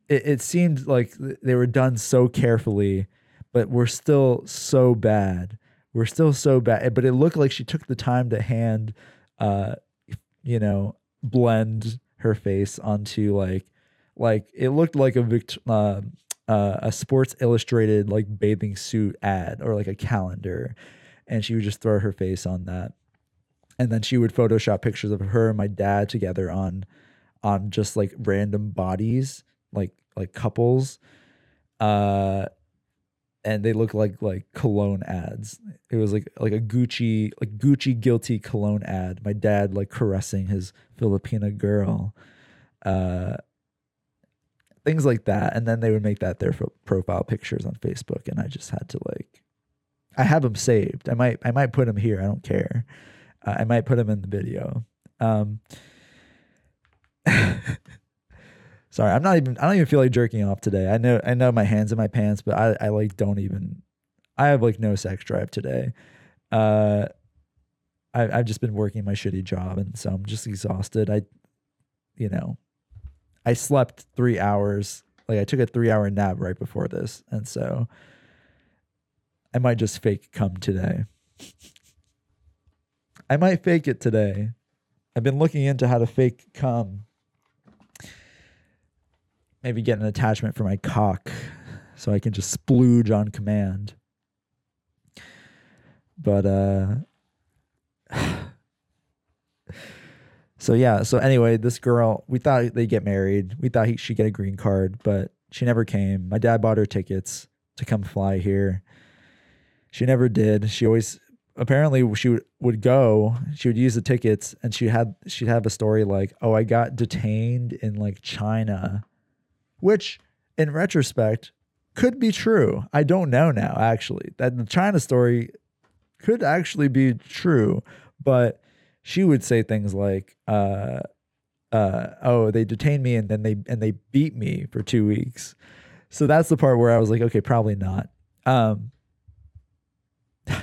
it, it seemed like they were done so carefully, but we're still so bad. We're still so bad. But it looked like she took the time to hand, uh, you know, blend her face onto like, like it looked like a Vict- uh, uh, a Sports Illustrated like bathing suit ad or like a calendar, and she would just throw her face on that, and then she would Photoshop pictures of her and my dad together on, on just like random bodies, like like couples uh and they look like like cologne ads. It was like like a gucci like gucci guilty cologne ad. My dad like caressing his filipina girl uh things like that. And then they would make that their profile pictures on facebook and i just had to like i have them saved. I might i might put them here. I don't care. Uh, i might put them in the video. Um Sorry, I'm not even. I don't even feel like jerking off today. I know. I know my hands in my pants, but I, I like don't even. I have like no sex drive today. Uh, I, I've just been working my shitty job, and so I'm just exhausted. I, you know, I slept three hours. Like I took a three hour nap right before this, and so I might just fake come today. I might fake it today. I've been looking into how to fake come maybe get an attachment for my cock so I can just splooge on command. But uh So yeah, so anyway, this girl, we thought they'd get married. We thought he, she'd get a green card, but she never came. My dad bought her tickets to come fly here. She never did. She always apparently she would, would go, she would use the tickets and she had she'd have a story like, "Oh, I got detained in like China." Which in retrospect could be true. I don't know now actually. That the China story could actually be true, but she would say things like uh uh oh, they detained me and then they and they beat me for 2 weeks. So that's the part where I was like, okay, probably not. Um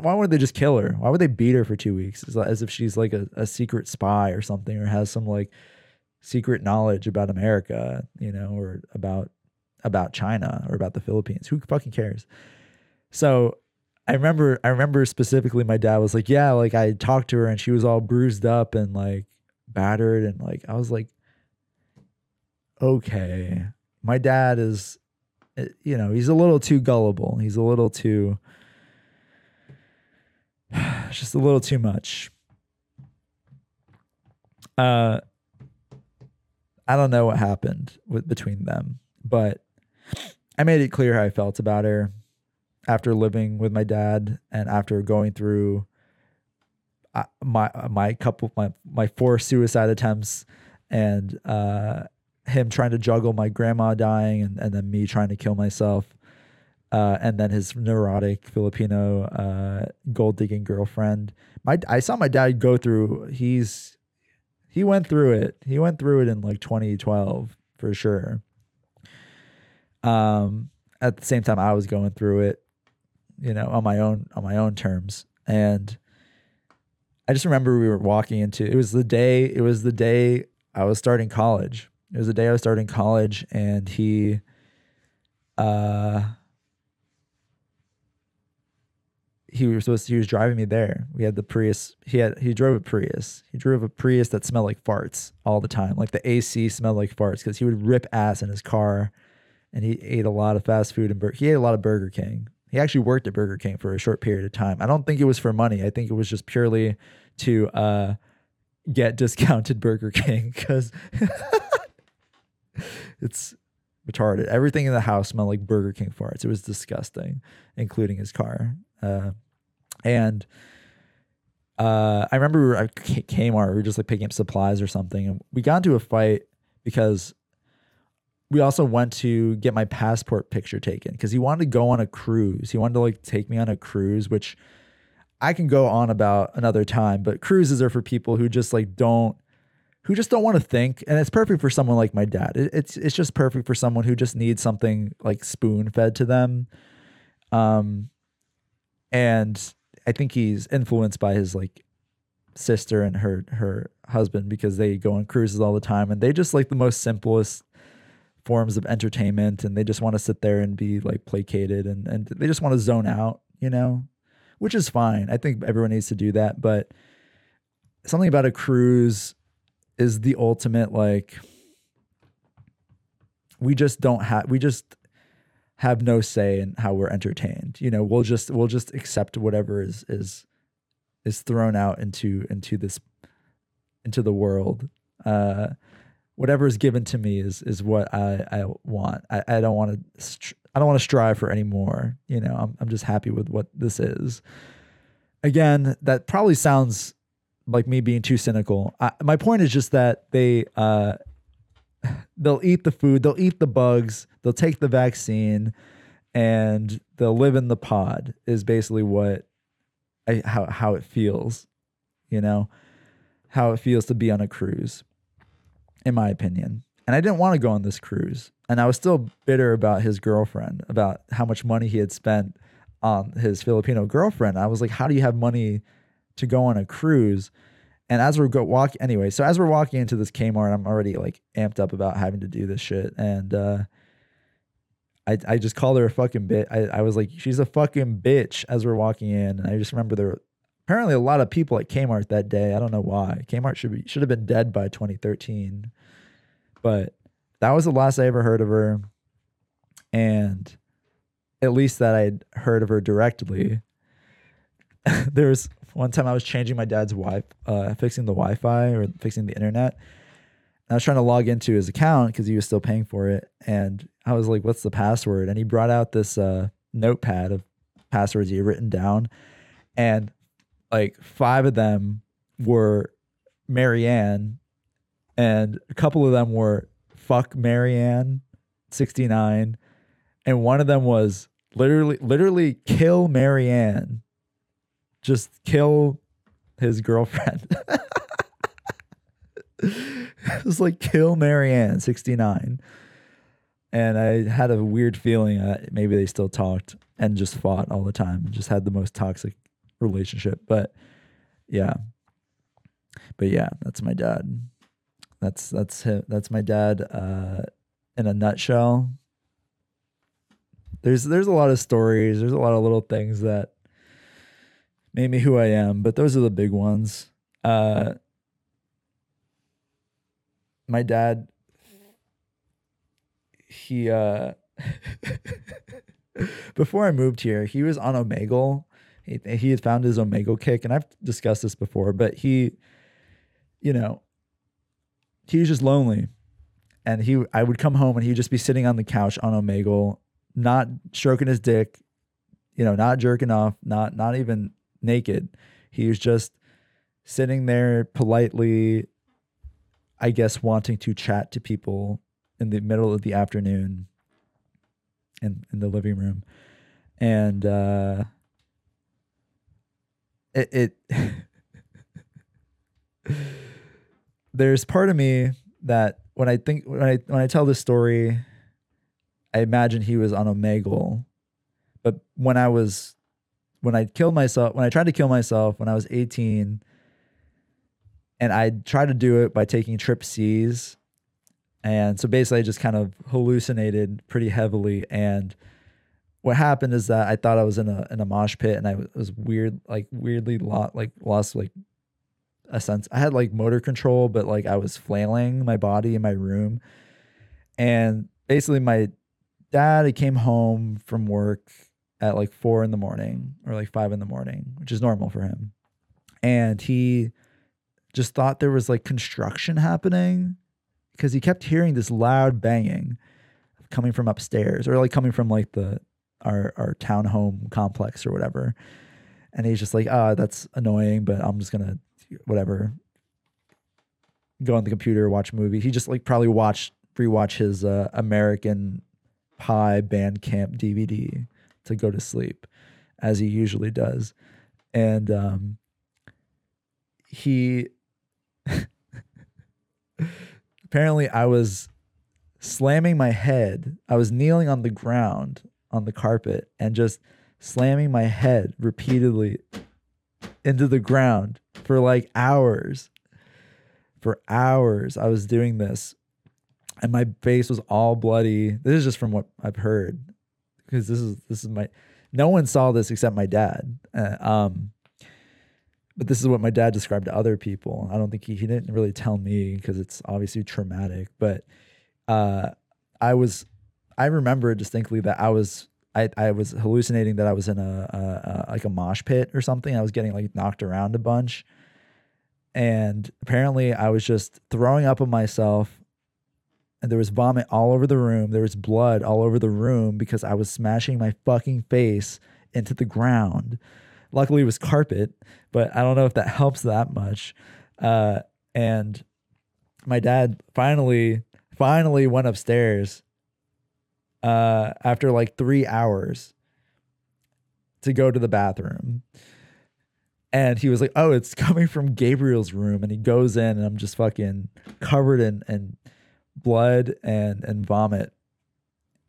why wouldn't they just kill her? Why would they beat her for two weeks? As, as if she's like a, a secret spy or something, or has some like secret knowledge about America, you know, or about about China or about the Philippines. Who fucking cares? So I remember I remember specifically my dad was like, Yeah, like I talked to her and she was all bruised up and like battered and like I was like, Okay. My dad is eh, you know, he's a little too gullible. He's a little too just a little too much. Uh, I don't know what happened with between them, but I made it clear how I felt about her after living with my dad and after going through uh, my my couple my my four suicide attempts and uh, him trying to juggle my grandma dying and, and then me trying to kill myself uh, and then his neurotic Filipino uh, gold digging girlfriend. My I saw my dad go through. He's he went through it. He went through it in like 2012 for sure. Um, at the same time, I was going through it, you know, on my own on my own terms, and I just remember we were walking into. It was the day. It was the day I was starting college. It was the day I was starting college, and he, uh he was supposed to, he was driving me there. We had the Prius. He had he drove a Prius. He drove a Prius that smelled like farts all the time. Like the AC smelled like farts because he would rip ass in his car, and he ate a lot of fast food and bur- he ate a lot of Burger King. He actually worked at Burger King for a short period of time. I don't think it was for money. I think it was just purely to uh, get discounted Burger King because it's retarded. Everything in the house smelled like Burger King farts. It was disgusting, including his car. Uh, and uh, I remember we were at Kmart, we were just like picking up supplies or something, and we got into a fight because we also went to get my passport picture taken because he wanted to go on a cruise. He wanted to like take me on a cruise, which I can go on about another time, but cruises are for people who just like don't who just don't want to think and it's perfect for someone like my dad it, it's it's just perfect for someone who just needs something like spoon fed to them um and I think he's influenced by his like sister and her her husband because they go on cruises all the time and they just like the most simplest forms of entertainment and they just want to sit there and be like placated and and they just want to zone out, you know, which is fine. I think everyone needs to do that, but something about a cruise is the ultimate like we just don't have we just have no say in how we're entertained. You know, we'll just we'll just accept whatever is is is thrown out into into this into the world. Uh, whatever is given to me is is what I I want. I, I don't want to I don't want to strive for any more. You know, I'm I'm just happy with what this is. Again, that probably sounds like me being too cynical. I, my point is just that they uh they'll eat the food, they'll eat the bugs, they'll take the vaccine, and they'll live in the pod. Is basically what I, how how it feels, you know, how it feels to be on a cruise, in my opinion. And I didn't want to go on this cruise, and I was still bitter about his girlfriend, about how much money he had spent on his Filipino girlfriend. I was like, how do you have money to go on a cruise? And as we're go walk anyway, so as we're walking into this Kmart, I'm already like amped up about having to do this shit. And uh I I just called her a fucking bitch. I, I was like, she's a fucking bitch as we're walking in. And I just remember there were apparently a lot of people at Kmart that day. I don't know why. Kmart should be should have been dead by 2013. But that was the last I ever heard of her. And at least that I'd heard of her directly. There's one time I was changing my dad's Wi, uh, fixing the Wi-Fi or fixing the internet. And I was trying to log into his account because he was still paying for it, and I was like, "What's the password?" And he brought out this uh, notepad of passwords he had written down, and like five of them were Marianne, and a couple of them were fuck Marianne, 69, and one of them was literally literally kill Marianne. Just kill his girlfriend. it was like kill Marianne, 69. And I had a weird feeling that maybe they still talked and just fought all the time and just had the most toxic relationship. But yeah. But yeah, that's my dad. That's that's him. That's my dad uh in a nutshell. There's there's a lot of stories, there's a lot of little things that made me who I am, but those are the big ones. Uh my dad he uh before I moved here, he was on Omegle. He, he had found his Omegle kick, and I've discussed this before, but he, you know, he was just lonely. And he I would come home and he'd just be sitting on the couch on Omegle, not stroking his dick, you know, not jerking off, not not even naked. He was just sitting there politely, I guess, wanting to chat to people in the middle of the afternoon in, in the living room. And uh, it, it there's part of me that when I think when I when I tell this story, I imagine he was on Omegle. But when I was when I killed myself, when I tried to kill myself when I was 18, and I tried to do it by taking trip C's. And so basically I just kind of hallucinated pretty heavily. And what happened is that I thought I was in a in a mosh pit and I was weird, like weirdly lot like lost like a sense. I had like motor control, but like I was flailing my body in my room. And basically my dad he came home from work at like four in the morning or like five in the morning, which is normal for him. And he just thought there was like construction happening because he kept hearing this loud banging coming from upstairs or like coming from like the our our townhome complex or whatever. And he's just like, ah, oh, that's annoying, but I'm just gonna whatever go on the computer, watch a movie. He just like probably watched rewatch his uh, American Pie Bandcamp DVD to go to sleep, as he usually does. And um, he apparently I was slamming my head. I was kneeling on the ground on the carpet and just slamming my head repeatedly into the ground for like hours. For hours, I was doing this, and my face was all bloody. This is just from what I've heard, because this is this is my. No one saw this except my dad. Uh, um, but this is what my dad described to other people. I don't think he he didn't really tell me because it's obviously traumatic. But uh, I was, I remember distinctly that I was I, I was hallucinating that I was in a, a, a, like a mosh pit or something. I was getting like knocked around a bunch, and apparently I was just throwing up on myself, and there was vomit all over the room. There was blood all over the room because I was smashing my fucking face into the ground. Luckily, it was carpet, but I don't know if that helps that much. Uh, and my dad finally, finally went upstairs uh, after like three hours to go to the bathroom. And he was like, Oh, it's coming from Gabriel's room. And he goes in, and I'm just fucking covered in, in blood and, and vomit.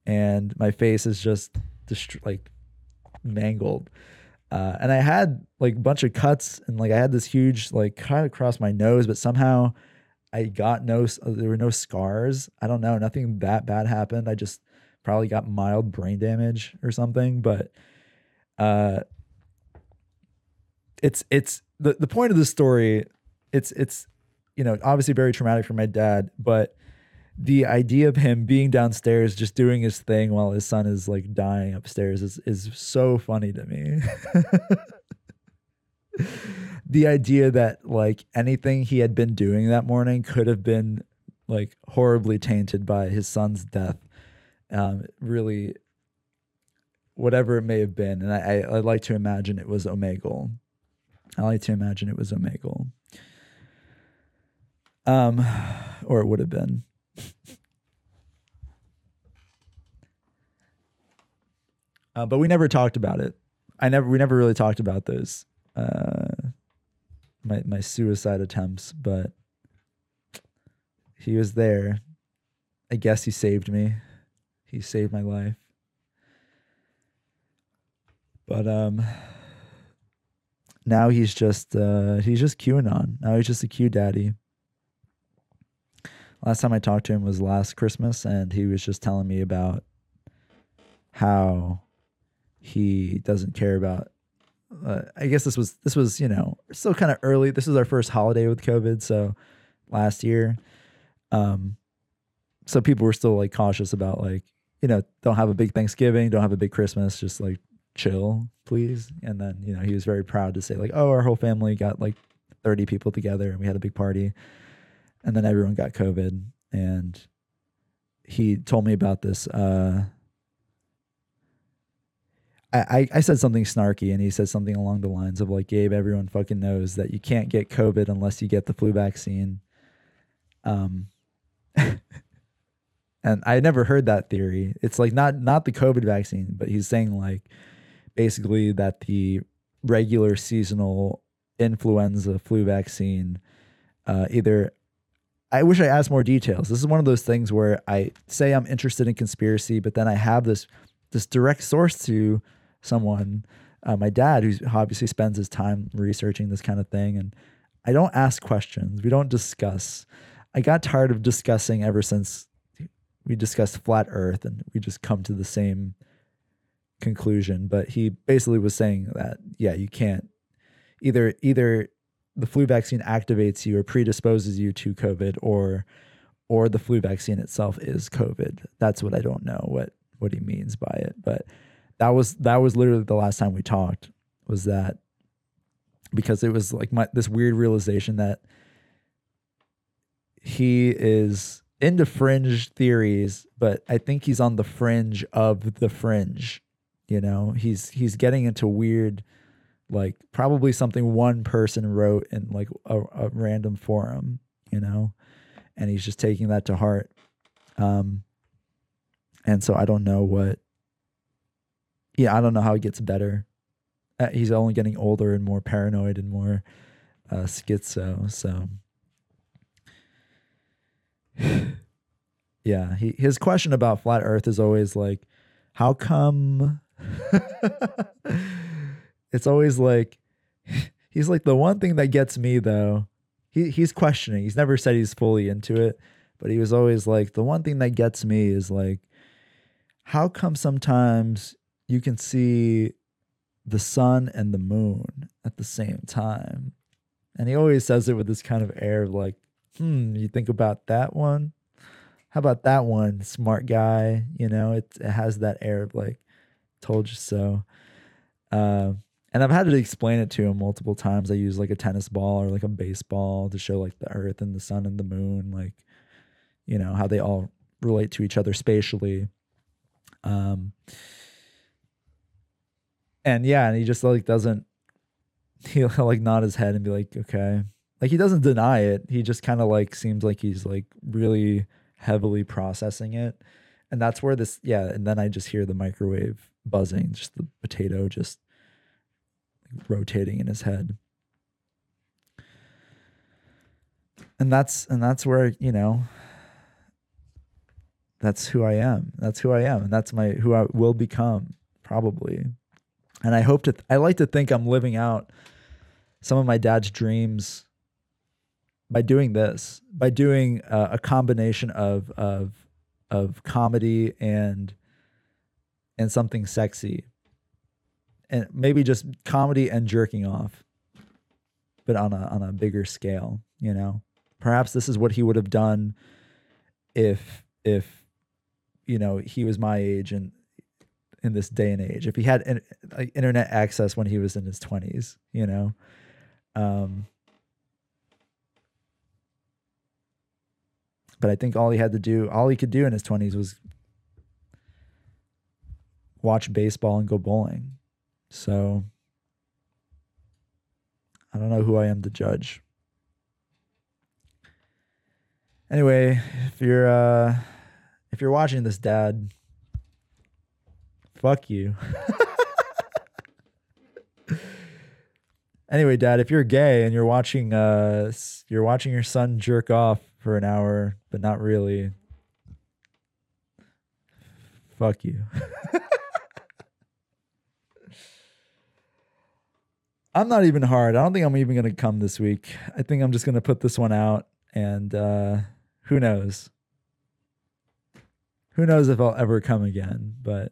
And my face is just dist- like mangled. Uh, and I had like a bunch of cuts, and like I had this huge like cut across my nose, but somehow I got no, there were no scars. I don't know, nothing that bad happened. I just probably got mild brain damage or something. But uh, it's it's the the point of the story. It's it's you know obviously very traumatic for my dad, but the idea of him being downstairs just doing his thing while his son is like dying upstairs is is so funny to me. the idea that like anything he had been doing that morning could have been like horribly tainted by his son's death um, really whatever it may have been and I, I, I like to imagine it was omegle I like to imagine it was Omegle. Um, or it would have been. Uh, but we never talked about it. I never, we never really talked about those, uh, my my suicide attempts. But he was there. I guess he saved me. He saved my life. But um now he's just uh he's just QAnon. Now he's just a Q daddy. Last time I talked to him was last Christmas and he was just telling me about how he doesn't care about uh, I guess this was this was, you know, still kind of early. This is our first holiday with COVID, so last year. Um so people were still like cautious about like, you know, don't have a big Thanksgiving, don't have a big Christmas, just like chill, please. And then, you know, he was very proud to say, like, oh, our whole family got like 30 people together and we had a big party. And then everyone got COVID. And he told me about this. Uh, I, I said something snarky and he said something along the lines of like, Gabe, everyone fucking knows that you can't get COVID unless you get the flu vaccine. Um, and I never heard that theory. It's like not not the COVID vaccine, but he's saying like basically that the regular seasonal influenza flu vaccine uh, either I wish I asked more details. This is one of those things where I say I'm interested in conspiracy, but then I have this this direct source to someone, uh, my dad, who obviously spends his time researching this kind of thing, and I don't ask questions. We don't discuss. I got tired of discussing ever since we discussed flat Earth, and we just come to the same conclusion, but he basically was saying that yeah, you can't either either the flu vaccine activates you or predisposes you to COVID or or the flu vaccine itself is COVID. That's what I don't know what what he means by it, but that was that was literally the last time we talked was that because it was like my this weird realization that he is into fringe theories, but I think he's on the fringe of the fringe you know he's he's getting into weird like probably something one person wrote in like a, a random forum you know? And he's just taking that to heart. Um and so i don't know what yeah i don't know how he gets better. Uh, he's only getting older and more paranoid and more uh schizo so. Yeah he, his question about flat earth is always like how come it's always like he's like the one thing that gets me though. He he's questioning. He's never said he's fully into it, but he was always like the one thing that gets me is like how come sometimes you can see the sun and the moon at the same time? And he always says it with this kind of air of like, hmm, you think about that one? How about that one, smart guy? You know, it, it has that air of like, told you so. Uh, and I've had to explain it to him multiple times. I use like a tennis ball or like a baseball to show like the earth and the sun and the moon, like, you know, how they all relate to each other spatially. Um, and yeah, and he just like doesn't, he'll like nod his head and be like, okay. Like he doesn't deny it. He just kind of like seems like he's like really heavily processing it. And that's where this, yeah. And then I just hear the microwave buzzing, just the potato just rotating in his head. And that's and that's where, you know, that's who I am. That's who I am. And that's my who I will become probably. And I hope to I like to think I'm living out some of my dad's dreams by doing this, by doing uh, a combination of of of comedy and and something sexy. And maybe just comedy and jerking off, but on a on a bigger scale, you know. Perhaps this is what he would have done if if you know he was my age and in this day and age if he had internet access when he was in his 20s you know um but i think all he had to do all he could do in his 20s was watch baseball and go bowling. So I don't know who I am to judge. Anyway, if you're uh if you're watching this, Dad, fuck you. anyway, Dad, if you're gay and you're watching uh you're watching your son jerk off for an hour, but not really, fuck you. I'm not even hard. I don't think I'm even gonna come this week. I think I'm just gonna put this one out and uh who knows? Who knows if I'll ever come again, but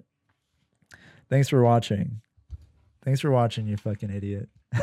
thanks for watching. Thanks for watching, you fucking idiot.